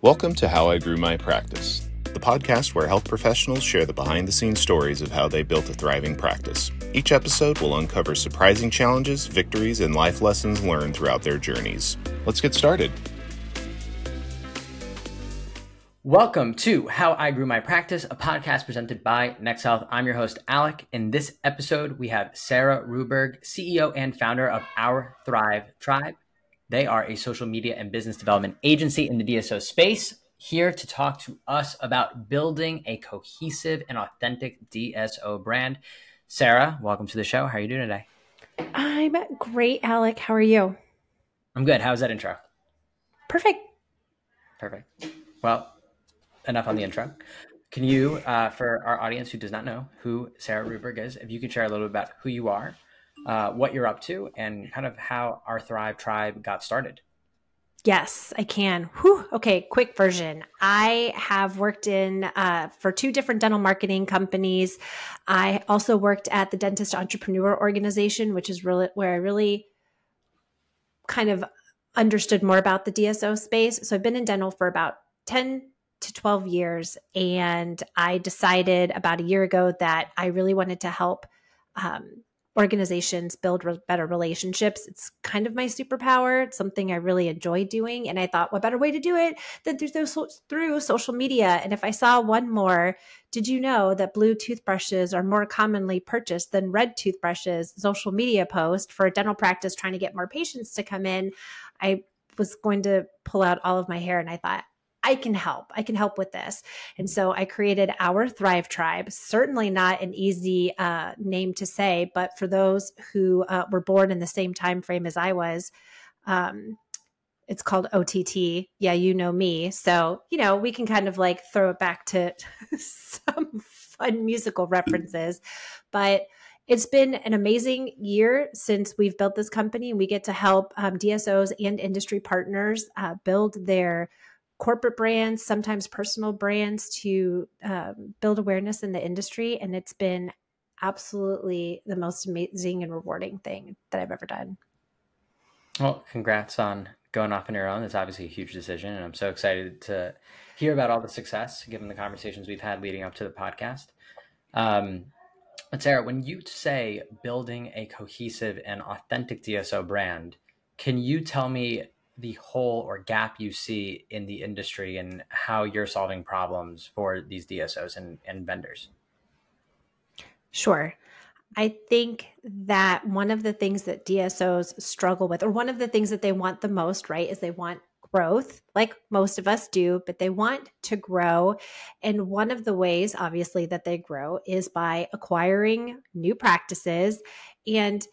Welcome to How I Grew My Practice, the podcast where health professionals share the behind the scenes stories of how they built a thriving practice. Each episode will uncover surprising challenges, victories, and life lessons learned throughout their journeys. Let's get started. Welcome to How I Grew My Practice, a podcast presented by NexHealth. I'm your host, Alec. In this episode, we have Sarah Ruberg, CEO and founder of Our Thrive Tribe. They are a social media and business development agency in the DSO space, here to talk to us about building a cohesive and authentic DSO brand. Sarah, welcome to the show. How are you doing today? I'm great, Alec. How are you? I'm good. How's that intro? Perfect. Perfect. Well, enough on the intro. Can you, uh, for our audience who does not know who Sarah Ruberg is, if you could share a little bit about who you are, uh, what you're up to, and kind of how our Thrive Tribe got started? Yes, I can. Whew. Okay, quick version. I have worked in uh, for two different dental marketing companies. I also worked at the Dentist Entrepreneur Organization, which is really where I really kind of understood more about the DSO space. So I've been in dental for about 10 to 12 years. And I decided about a year ago that I really wanted to help um, organizations build re- better relationships. It's kind of my superpower. It's something I really enjoy doing. And I thought, what better way to do it than through, those, through social media? And if I saw one more, did you know that blue toothbrushes are more commonly purchased than red toothbrushes? Social media post for a dental practice trying to get more patients to come in. I was going to pull out all of my hair and I thought, I can help. I can help with this. And so I created our Thrive Tribe. Certainly not an easy uh, name to say, but for those who uh, were born in the same time frame as I was, um, it's called OTT. Yeah, you know me. So, you know, we can kind of like throw it back to some fun musical references. But it's been an amazing year since we've built this company and we get to help um, DSOs and industry partners uh, build their corporate brands, sometimes personal brands to um, build awareness in the industry. And it's been absolutely the most amazing and rewarding thing that I've ever done. Well, congrats on going off on your own. It's obviously a huge decision. And I'm so excited to hear about all the success given the conversations we've had leading up to the podcast. Um, but Sarah, when you say building a cohesive and authentic DSO brand, can you tell me the hole or gap you see in the industry and how you're solving problems for these DSOs and, and vendors? Sure. I think that one of the things that DSOs struggle with, or one of the things that they want the most, right, is they want growth, like most of us do, but they want to grow. And one of the ways, obviously, that they grow is by acquiring new practices and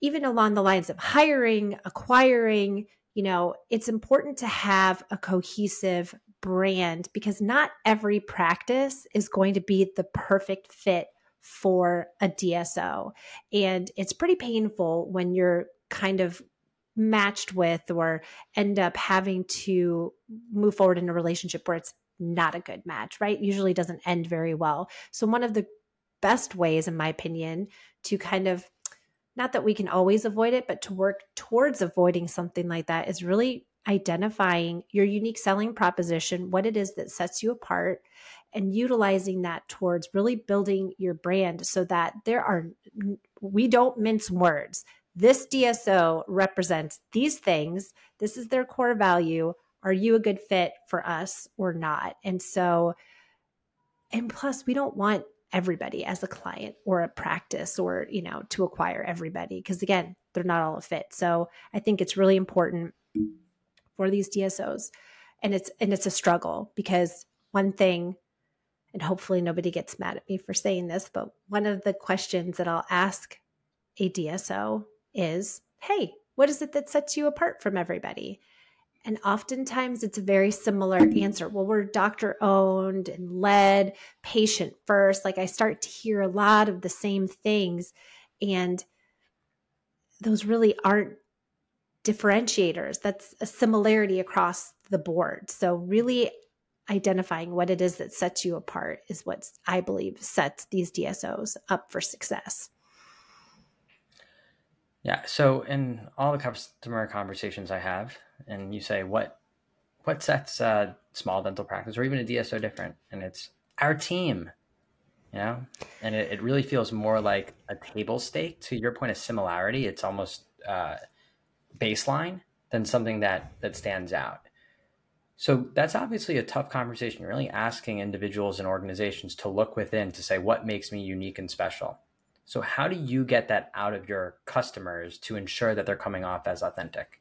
even along the lines of hiring, acquiring, you know, it's important to have a cohesive brand because not every practice is going to be the perfect fit for a DSO. And it's pretty painful when you're kind of matched with or end up having to move forward in a relationship where it's not a good match, right? Usually doesn't end very well. So, one of the best ways, in my opinion, to kind of not that we can always avoid it, but to work towards avoiding something like that is really identifying your unique selling proposition, what it is that sets you apart, and utilizing that towards really building your brand so that there are, we don't mince words. This DSO represents these things. This is their core value. Are you a good fit for us or not? And so, and plus, we don't want everybody as a client or a practice or you know to acquire everybody because again they're not all a fit. So i think it's really important for these dsos and it's and it's a struggle because one thing and hopefully nobody gets mad at me for saying this but one of the questions that i'll ask a dso is hey what is it that sets you apart from everybody and oftentimes it's a very similar answer. Well, we're doctor owned and led, patient first. Like I start to hear a lot of the same things. And those really aren't differentiators. That's a similarity across the board. So, really identifying what it is that sets you apart is what I believe sets these DSOs up for success. Yeah. So in all the customer conversations I have, and you say what what sets a small dental practice or even a DSO different? And it's our team, you know, and it, it really feels more like a table stake. To your point of similarity, it's almost uh, baseline than something that that stands out. So that's obviously a tough conversation. Really asking individuals and organizations to look within to say what makes me unique and special. So how do you get that out of your customers to ensure that they're coming off as authentic?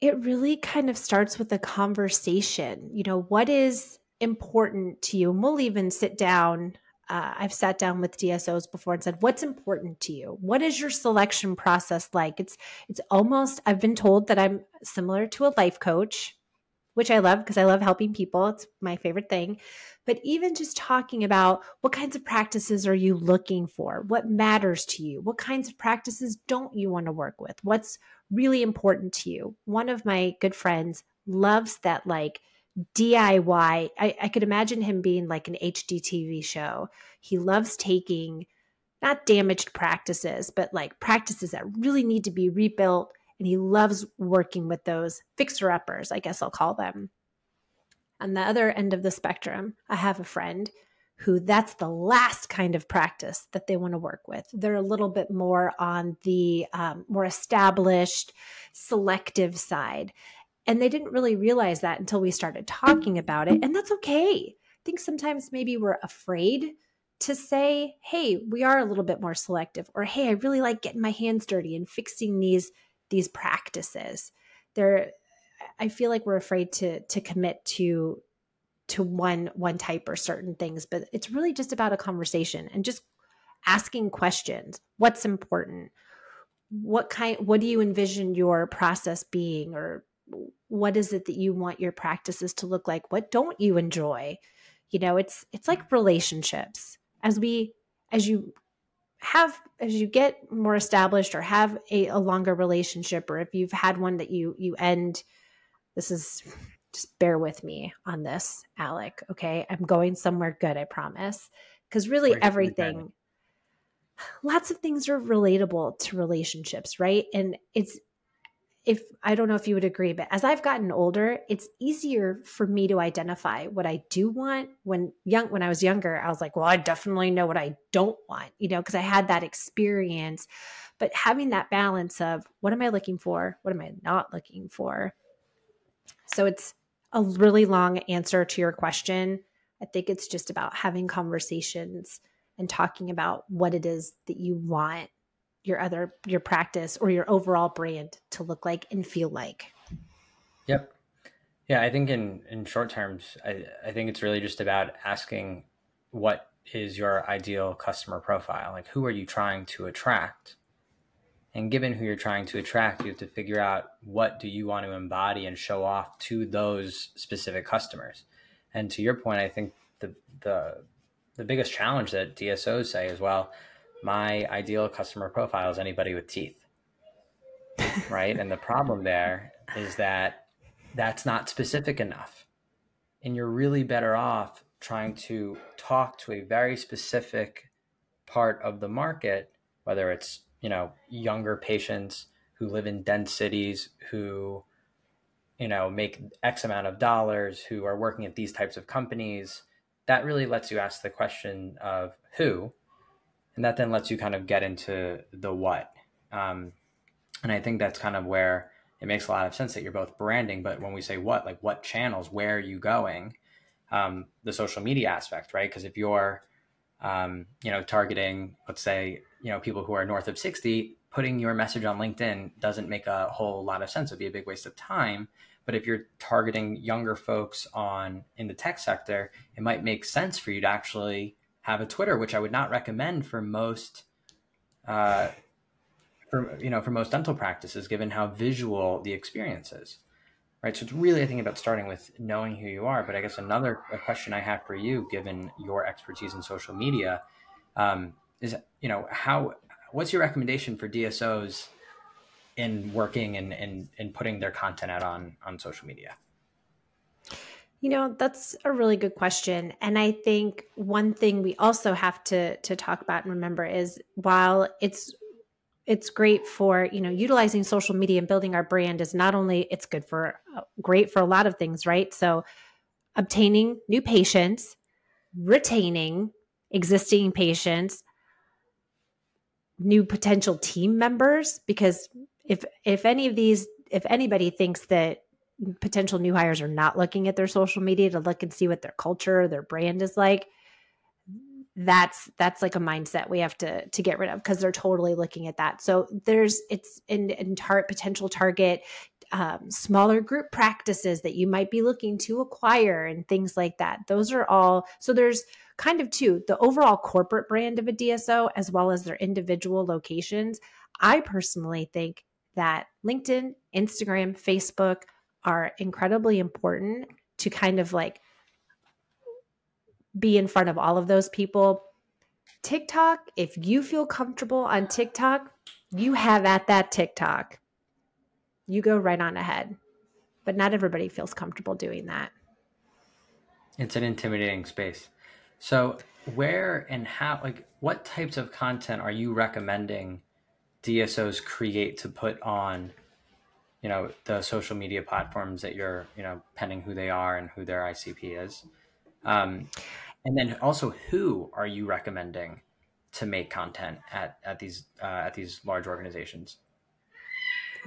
It really kind of starts with a conversation. You know, what is important to you? And we'll even sit down uh, I've sat down with DSOs before and said, "What's important to you? What is your selection process like?" It's it's almost I've been told that I'm similar to a life coach, which I love because I love helping people. It's my favorite thing. But even just talking about what kinds of practices are you looking for? What matters to you? What kinds of practices don't you want to work with? What's really important to you? One of my good friends loves that like DIY. I, I could imagine him being like an HGTV show. He loves taking not damaged practices, but like practices that really need to be rebuilt. And he loves working with those fixer uppers, I guess I'll call them. On the other end of the spectrum, I have a friend who that's the last kind of practice that they want to work with. They're a little bit more on the um, more established, selective side. And they didn't really realize that until we started talking about it. And that's okay. I think sometimes maybe we're afraid to say, hey, we are a little bit more selective, or hey, I really like getting my hands dirty and fixing these these practices. There I feel like we're afraid to to commit to to one one type or certain things, but it's really just about a conversation and just asking questions. What's important? What kind what do you envision your process being or what is it that you want your practices to look like what don't you enjoy you know it's it's like relationships as we as you have as you get more established or have a, a longer relationship or if you've had one that you you end this is just bear with me on this alec okay? I'm going somewhere good i promise. Because really everything lots of things are relatable to relationships right? And it's if I don't know if you would agree, but as I've gotten older, it's easier for me to identify what I do want. When young, when I was younger, I was like, well, I definitely know what I don't want, you know, because I had that experience. But having that balance of what am I looking for? What am I not looking for? So it's a really long answer to your question. I think it's just about having conversations and talking about what it is that you want your other your practice or your overall brand to look like and feel like? Yep. Yeah i think in in short terms i i think it's really just about asking what is your ideal customer profile? Like who are you trying to attract? And given who you're trying to attract you have to figure out what do you want to embody and show off to those specific customers. And to your point i think the the the biggest challenge that dsos say as well my ideal customer profile is anybody with teeth. right. And the problem there is that that's not specific enough. And you're really better off trying to talk to a very specific part of the market, whether it's, you know, younger patients who live in dense cities who, you know, make X amount of dollars, who are working at these types of companies. That really lets you ask the question of who and that then lets you kind of get into the what. Um, and i think that's kind of where it makes a lot of sense that you're both branding but when we say what like what channels where are you going? Um, the social media aspect right? Because if you're um, you know targeting let's say you know people who are north of 60 putting your message on linkedin doesn't make a whole lot of sense. It'd be a big waste of time. But if you're targeting younger folks on in the tech sector it might make sense for you to actually have a Twitter, which I would not recommend for most, uh, for you know, for most dental practices, given how visual the experience is. Right. So it's really, I think, about starting with knowing who you are. But I guess another question I have for you, given your expertise in social media, um, is you know how what's your recommendation for DSOs in working and and, and putting their content out on on social media? You know, that's a really good question. And I think one thing we also have to to talk about and remember is while it's it's great for you know utilizing social media and building our brand is not only it's good for uh, great for a lot of things right so obtaining new patients retaining existing patients new potential team members because if if any of these if anybody thinks that potential new hires are not looking at their social media to look and see what their culture their brand is like that's that's like a mindset we have to to get rid of because they're totally looking at that. So there's it's in, in potential target um, smaller group practices that you might be looking to acquire and things like that. Those are all so there's kind of two the overall corporate brand of a dso as well as their individual locations. I personally think that linkedin instagram facebook are incredibly important to kind of like be in front of all of those people. TikTok, if you feel comfortable on TikTok, you have at that TikTok. You go right on ahead. But not everybody feels comfortable doing that. It's an intimidating space. So, where and how, like, what types of content are you recommending DSOs create to put on, you know, the social media platforms that you're, you know, penning who they are and who their ICP is? Um, and then also, who are you recommending to make content at at these uh, at these large organizations?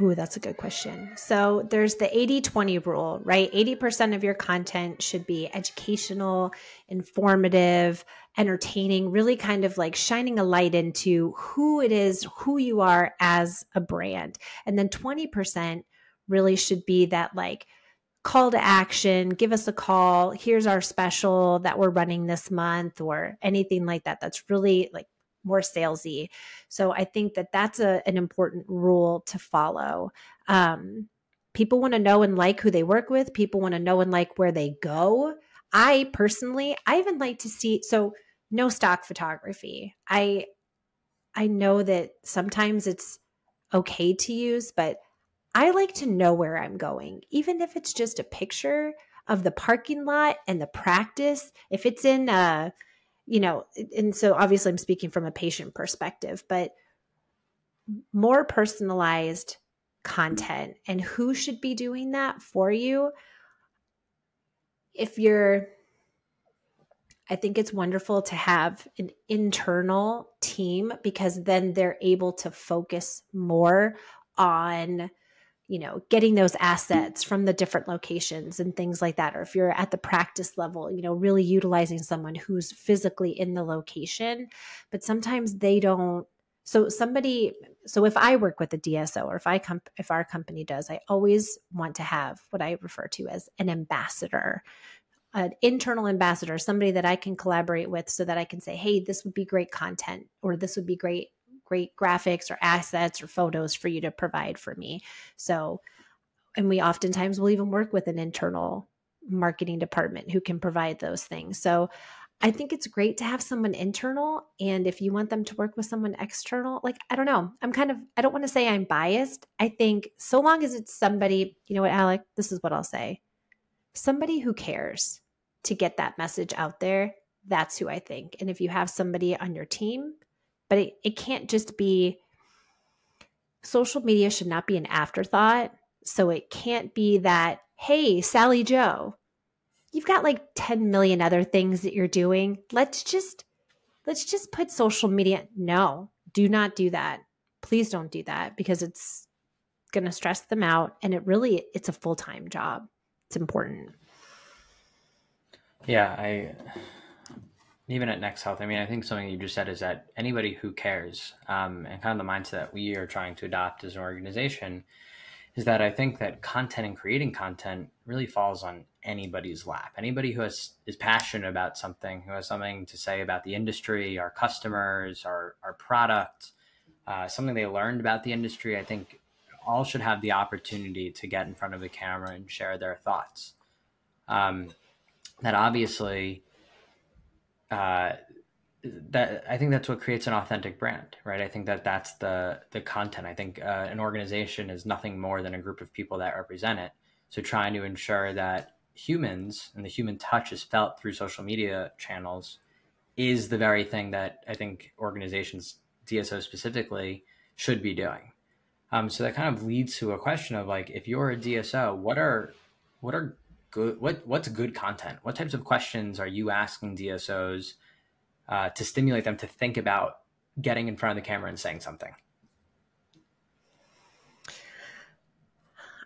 Ooh, that's a good question. So there's the 80 20 rule, right? 80% of your content should be educational, informative, entertaining, really kind of like shining a light into who it is, who you are as a brand. And then 20% really should be that like call to action, give us a call. Here's our special that we're running this month, or anything like that. That's really like more salesy. So I think that that's a, an important rule to follow. Um, people want to know and like who they work with. People want to know and like where they go. I personally, I even like to see so no stock photography. I I know that sometimes it's okay to use, but I like to know where I'm going, even if it's just a picture of the parking lot and the practice. If it's in, uh, you know, and so obviously I'm speaking from a patient perspective, but more personalized content and who should be doing that for you. If you're, I think it's wonderful to have an internal team because then they're able to focus more on you know getting those assets from the different locations and things like that or if you're at the practice level you know really utilizing someone who's physically in the location. But sometimes they don't so somebody so if i work with a dso or if i come if our company does i always want to have what i refer to as an ambassador an internal ambassador somebody that i can collaborate with so that i can say hey this would be great content or this would be great great graphics or assets or photos for you to provide for me. So, and we oftentimes will even work with an internal marketing department who can provide those things. So, I think it's great to have someone internal. And if you want them to work with someone external, like, I don't know, I'm kind of, I don't want to say I'm biased. I think so long as it's somebody, you know what, Alec, this is what I'll say somebody who cares to get that message out there, that's who I think. And if you have somebody on your team but it, it can't just be social media should not be an afterthought. So it can't be that, hey, Sally Joe, you've got like 10 million other things that you're doing. Let's just let's just put social media. No, do not do that. Please don't do that because it's going to stress them out and it really it's a full-time job. It's important. Yeah, I even at NexHealth, I mean, I think something you just said is that anybody who cares, um, and kind of the mindset that we are trying to adopt as an organization, is that I think that content and creating content really falls on anybody's lap. Anybody who has, is passionate about something, who has something to say about the industry, our customers, our, our product, uh, something they learned about the industry, I think all should have the opportunity to get in front of the camera and share their thoughts. Um, that obviously uh, that I think that's what creates an authentic brand, right? I think that that's the the content. I think uh, an organization is nothing more than a group of people that represent it. So trying to ensure that humans and the human touch is felt through social media channels is the very thing that I think organizations, DSO specifically, should be doing. Um, so that kind of leads to a question of like, if you're a DSO, what are what are good what what's good content? What types of questions are you asking DSOs uh, to stimulate them to think about getting in front of the camera and saying something?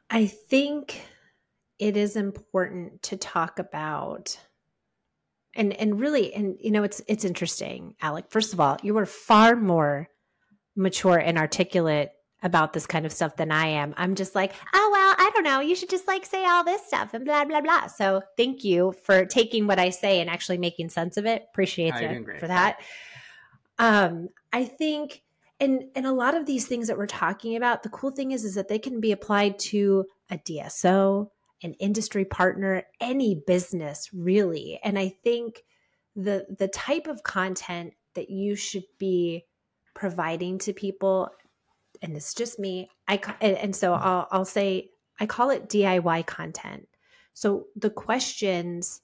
I think it is important to talk about and and really and you know it's it's interesting alec first of all you are far more mature and articulate about this kind of stuff than i am i'm just like oh don't know you should just like say all this stuff and blah blah blah. So thank you for taking what i say and actually making sense of it. Appreciate it for that. Um i think and and a lot of these things that we're talking about the cool thing is is that they can be applied to a dso an industry partner, any business really. And I think the the type of content that you should be providing to people and it's just me i and so I'll, I'll say i call it diy content so the questions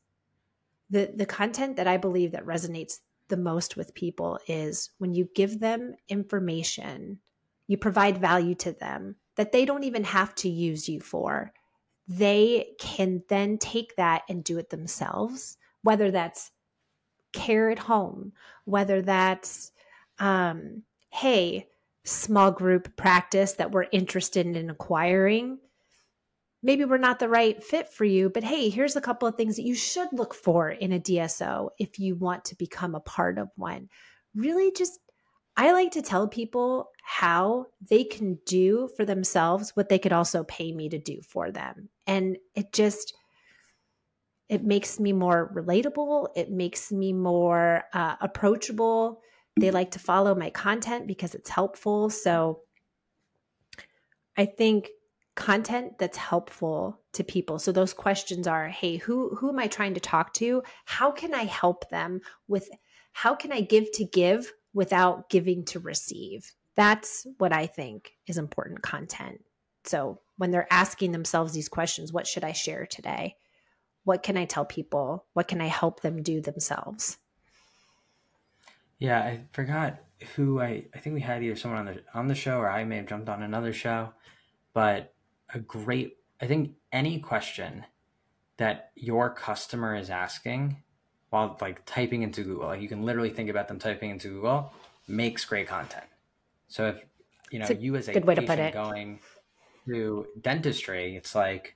the the content that i believe that resonates the most with people is when you give them information you provide value to them that they don't even have to use you for they can then take that and do it themselves, whether that's care at home, whether that's, um, hey, small group practice that we're interested in acquiring. Maybe we're not the right fit for you, but hey, here's a couple of things that you should look for in a DSO if you want to become a part of one. Really just I like to tell people how they can do for themselves what they could also pay me to do for them. And it just, it makes me more relatable. It makes me more uh, approachable. They like to follow my content because it's helpful. So I think content that's helpful to people. So those questions are, hey, who who am I trying to talk to? How can I help them with how can I give to give without giving to receive. That's what I think is important content. So when they're asking themselves these questions, what should I share today? What can I tell people? What can I help them do themselves? Yeah, I forgot who I I think we had either someone on the on the show or I may have jumped on another show, but a great I think any question that your customer is asking while like typing into Google. Like you can literally think about them typing into Google makes great content. So if you know you as a good way to put it. going to dentistry, it's like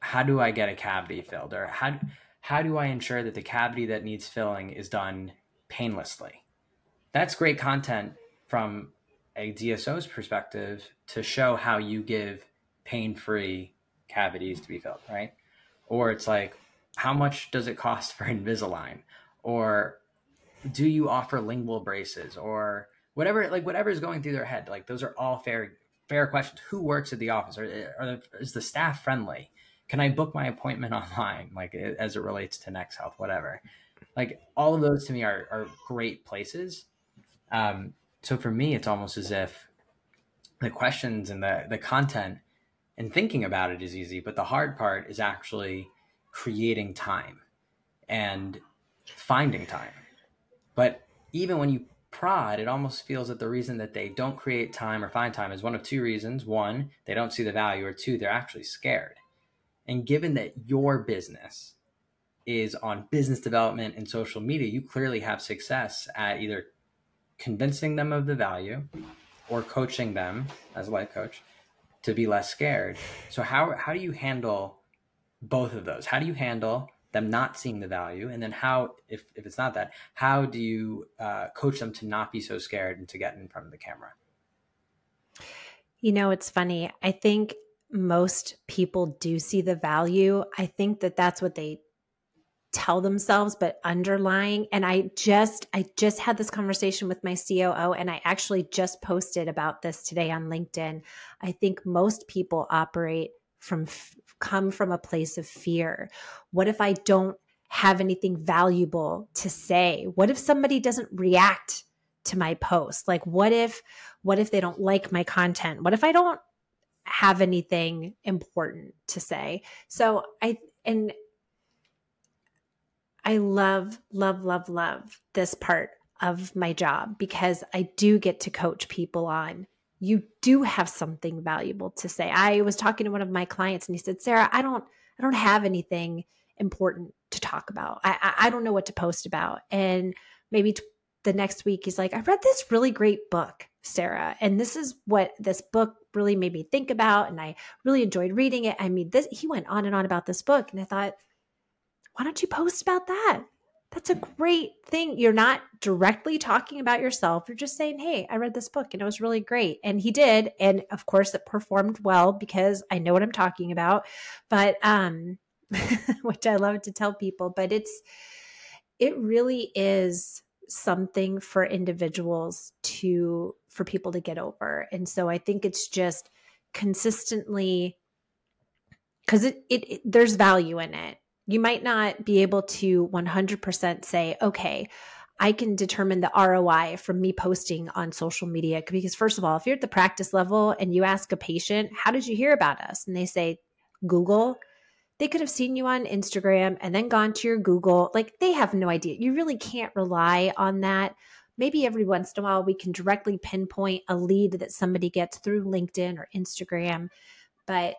how do I get a cavity filled or how how do I ensure that the cavity that needs filling is done painlessly? That's great content from a DSO's perspective to show how you give pain-free cavities to be filled, right? Or it's like how much does it cost for Invisalign? Or do you offer lingual braces or whatever, like whatever is going through their head? Like those are all fair, fair questions. Who works at the office? Are, are is the staff friendly? Can I book my appointment online? Like as it relates to NexHealth, whatever. Like all of those to me are, are great places. Um, so for me, it's almost as if the questions and the, the content and thinking about it is easy, but the hard part is actually creating time and finding time. But even when you prod, it almost feels that the reason that they don't create time or find time is one of two reasons. One, they don't see the value, or two, they're actually scared. And given that your business is on business development and social media, you clearly have success at either convincing them of the value or coaching them as a life coach to be less scared. So how how do you handle both of those? How do you handle them not seeing the value? And then how, if, if it's not that, how do you uh, coach them to not be so scared and to get in front of the camera? You know, it's funny. I think most people do see the value. I think that that's what they tell themselves but underlying and i just i just had this conversation with my coo and i actually just posted about this today on linkedin i think most people operate from come from a place of fear? What if I don't have anything valuable to say? What if somebody doesn't react to my post? Like what if what if they don't like my content? What if I don't have anything important to say? So I and I love love love love this part of my job because I do get to coach people on you do have something valuable to say. I was talking to one of my clients and he said, "Sarah, I don't I don't have anything important to talk about. I I, I don't know what to post about." And maybe t- the next week he's like, "I read this really great book, Sarah, and this is what this book really made me think about and I really enjoyed reading it." I mean, this he went on and on about this book and I thought, "Why don't you post about that?" that's a great thing. You're not directly talking about yourself. You're just saying, Hey, I read this book and it was really great. And he did. And of course, it performed well because I know what I'm talking about. But, um, which I love to tell people, but it's, it really is something for individuals to, for people to get over. And so I think it's just consistently, because it, it, it there's value in it you might not be able to 100% say, okay, I can determine the ROI from me posting on social media. Because, first of all, if you're at the practice level and you ask a patient, how did you hear about us? And they say, Google, they could have seen you on Instagram and then gone to your Google. Like they have no idea. You really can't rely on that. Maybe every once in a while we can directly pinpoint a lead that somebody gets through LinkedIn or Instagram. But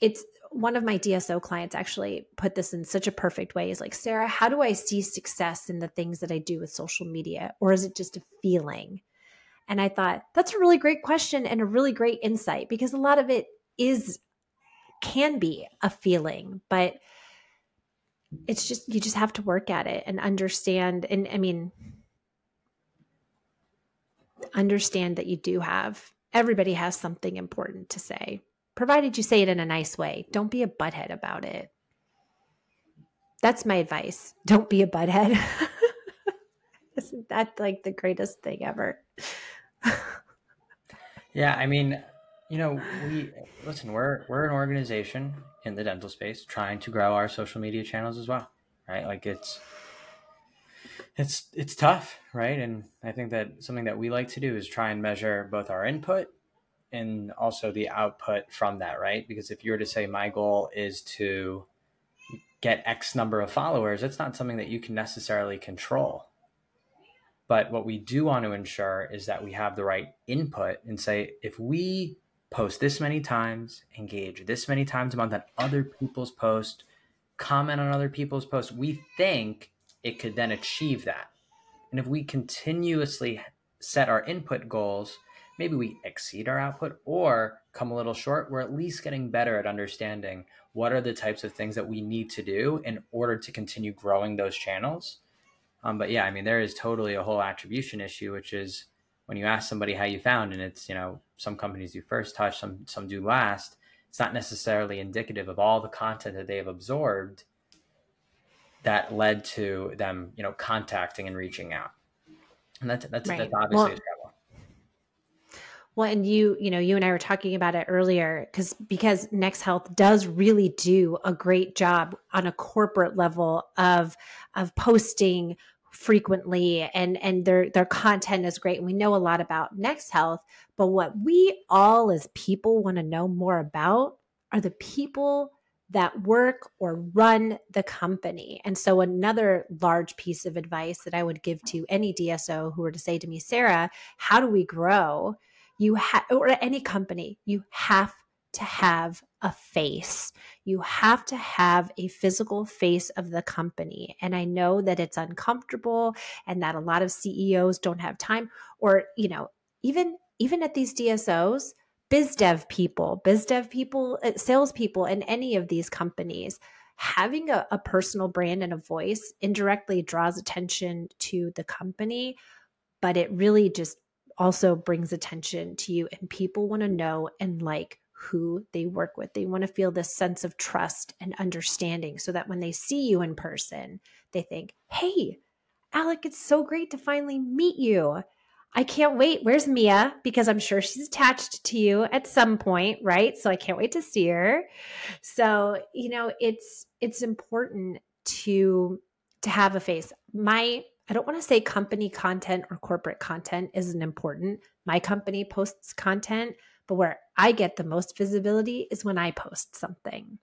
it's one of my DSO clients actually put this in such a perfect way is like, Sarah, how do I see success in the things that I do with social media? Or is it just a feeling? And I thought, that's a really great question and a really great insight because a lot of it is, can be a feeling, but it's just, you just have to work at it and understand. And I mean, understand that you do have, everybody has something important to say provided you say it in a nice way. Don't be a butthead about it. That's my advice. Don't be a butthead. Isn't that like the greatest thing ever? yeah, I mean, you know, we listen, we're we're an organization in the dental space trying to grow our social media channels as well, right? Like it's it's it's tough, right? And I think that something that we like to do is try and measure both our input and also the output from that, right? Because if you were to say my goal is to get X number of followers, it's not something that you can necessarily control. But what we do want to ensure is that we have the right input and say, if we post this many times, engage this many times a month on other people's posts, comment on other people's posts, we think it could then achieve that. And if we continuously set our input goals, maybe we exceed our output or come a little short, we're at least getting better at understanding what are the types of things that we need to do in order to continue growing those channels. Um, but yeah, I mean, there is totally a whole attribution issue, which is when you ask somebody how you found, and it's you know some companies do first touch, some some do last. It's not necessarily indicative of all the content that they have absorbed that led to them, you know, contacting and reaching out. And that's that's, right. that's obviously well, well, and you, you know, you and I were talking about it earlier because because NexHealth does really do a great job on a corporate level of of posting frequently and and their their content is great and we know a lot about NexHealth, but what we all as people want to know more about are the people that work or run the company. And so, another large piece of advice that I would give to any DSO who were to say to me, Sarah, how do we grow? You have or any company you have to have a face. You have to have a physical face of the company. And I know that it's uncomfortable and that a lot of CEOs don't have time or, you know, even even at these DSOs, biz dev people, biz dev people, uh, salespeople in any of these companies, having a, a personal brand and a voice indirectly draws attention to the company, but it really just also brings attention to you and people want to know and like who they work with. They want to feel this sense of trust and understanding so that when they see you in person, they think, hey, Alec, it's so great to finally meet you. I can't wait. Where's Mia? Because I'm sure she's attached to you at some point, right? So I can't wait to see her. So, you know, it's it's important to to have a face. My I don't want to say company content or corporate content isn't important. My company posts content, but where I get the most visibility is when I post something.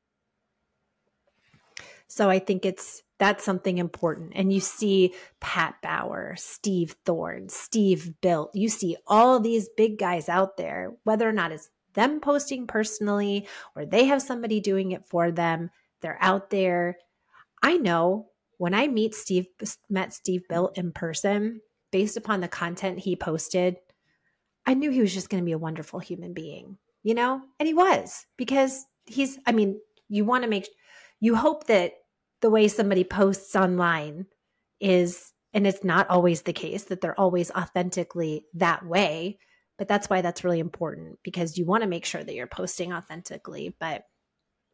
So I think it's That's something important. And you see Pat Bauer, Steve Thorne, Steve Bilt. You see all these big guys out there, whether or not it's them posting personally or they have somebody doing it for them. They're out there. I know when I meet Steve met Steve Bilt in person, based upon the content he posted, I knew he was just going to be a wonderful human being, you know? And he was because he's I mean, you want to make you hope that the way somebody posts online is and it's not always the case that they're always authentically that way but that's why that's really important because you want to make sure that you're posting authentically but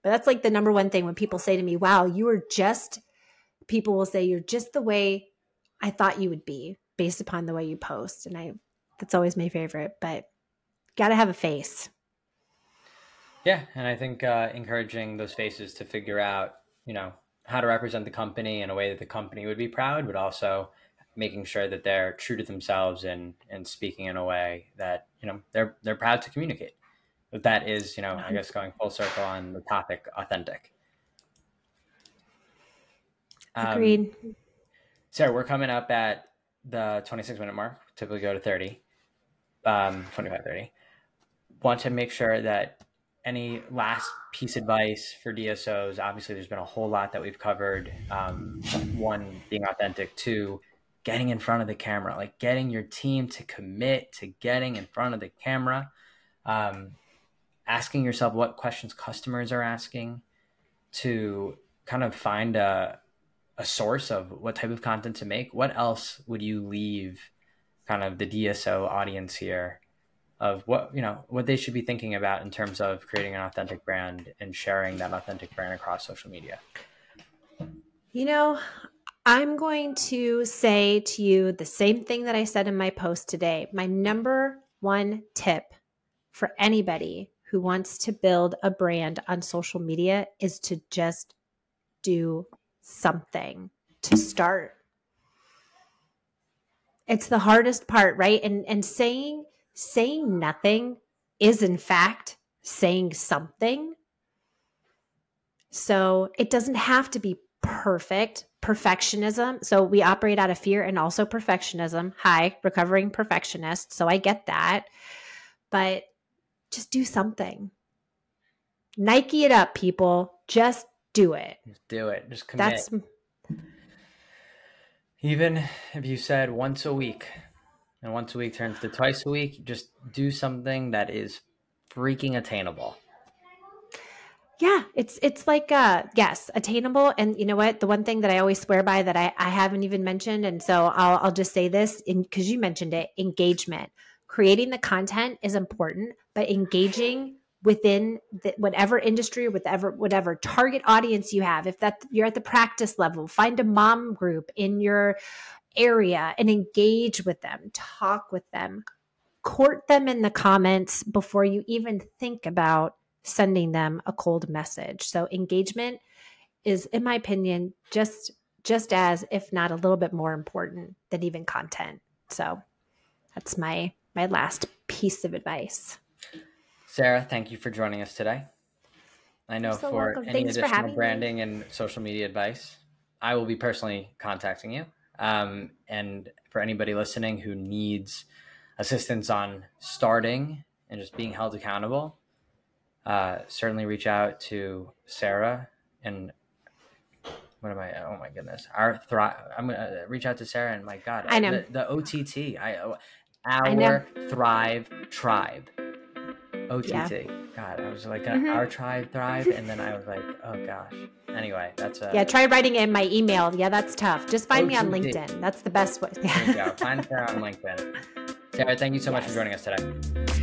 but that's like the number one thing when people say to me wow you are just people will say you're just the way i thought you would be based upon the way you post and i that's always my favorite but got to have a face yeah and i think uh, encouraging those faces to figure out you know how to represent the company in a way that the company would be proud but also making sure that they're true to themselves and and speaking in a way that you know they're they're proud to communicate. But that is, you know, I guess going full circle on the topic, authentic. Um, Agreed. Sarah, we're coming up at the 26 minute mark. Typically go to 30, um, 25, 30. Want to make sure that any last piece advice for DSOs? Obviously, there's been a whole lot that we've covered. Um, one being authentic, two getting in front of the camera, like getting your team to commit to getting in front of the camera, um, asking yourself what questions customers are asking to kind of find a, a source of what type of content to make. What else would you leave kind of the DSO audience here of what, you know, what they should be thinking about in terms of creating an authentic brand and sharing that authentic brand across social media? You know, I'm going to say to you the same thing that I said in my post today. My number one tip for anybody who wants to build a brand on social media is to just do something to start. It's the hardest part, right? And and saying saying nothing is in fact saying something. So it doesn't have to be perfect perfectionism. So we operate out of fear and also perfectionism. Hi, recovering perfectionist. So I get that. But just do something. Nike it up, people. Just do it. Just do it. Just commit. That's even if you said once a week and once a week turns to twice a week, just do something that is freaking attainable. Yeah, it's it's like uh yes, attainable. And you know what? The one thing that I always swear by that I, I haven't even mentioned, and so I'll I'll just say this because you mentioned it, engagement. Creating the content is important, but engaging within the, whatever industry or whatever whatever target audience you have if that you're at the practice level find a mom group in your area and engage with them talk with them court them in the comments before you even think about sending them a cold message. So engagement is in my opinion just just as if not a little bit more important than even content. So that's my my last piece of advice. Sarah, thank you for joining us today. I know so for welcome. any Thanks additional branding me. and social media advice, I will be personally contacting you. Um, and for anybody listening who needs assistance on starting and just being held accountable, uh, certainly reach out to Sarah and what am I? Oh my goodness, our thrive. I'm gonna reach out to Sarah and my God, I know the, the OTT. I uh, our I Thrive Tribe. OTT. Yeah. God, I was like, mm-hmm. our tribe thrive, and then I was like, oh gosh. Anyway, that's a yeah. Try writing in my email. Yeah, that's tough. Just find OTT. me on LinkedIn. That's the best way. Yeah. Find Sarah on LinkedIn. Sarah, thank you so yes. much for joining us today.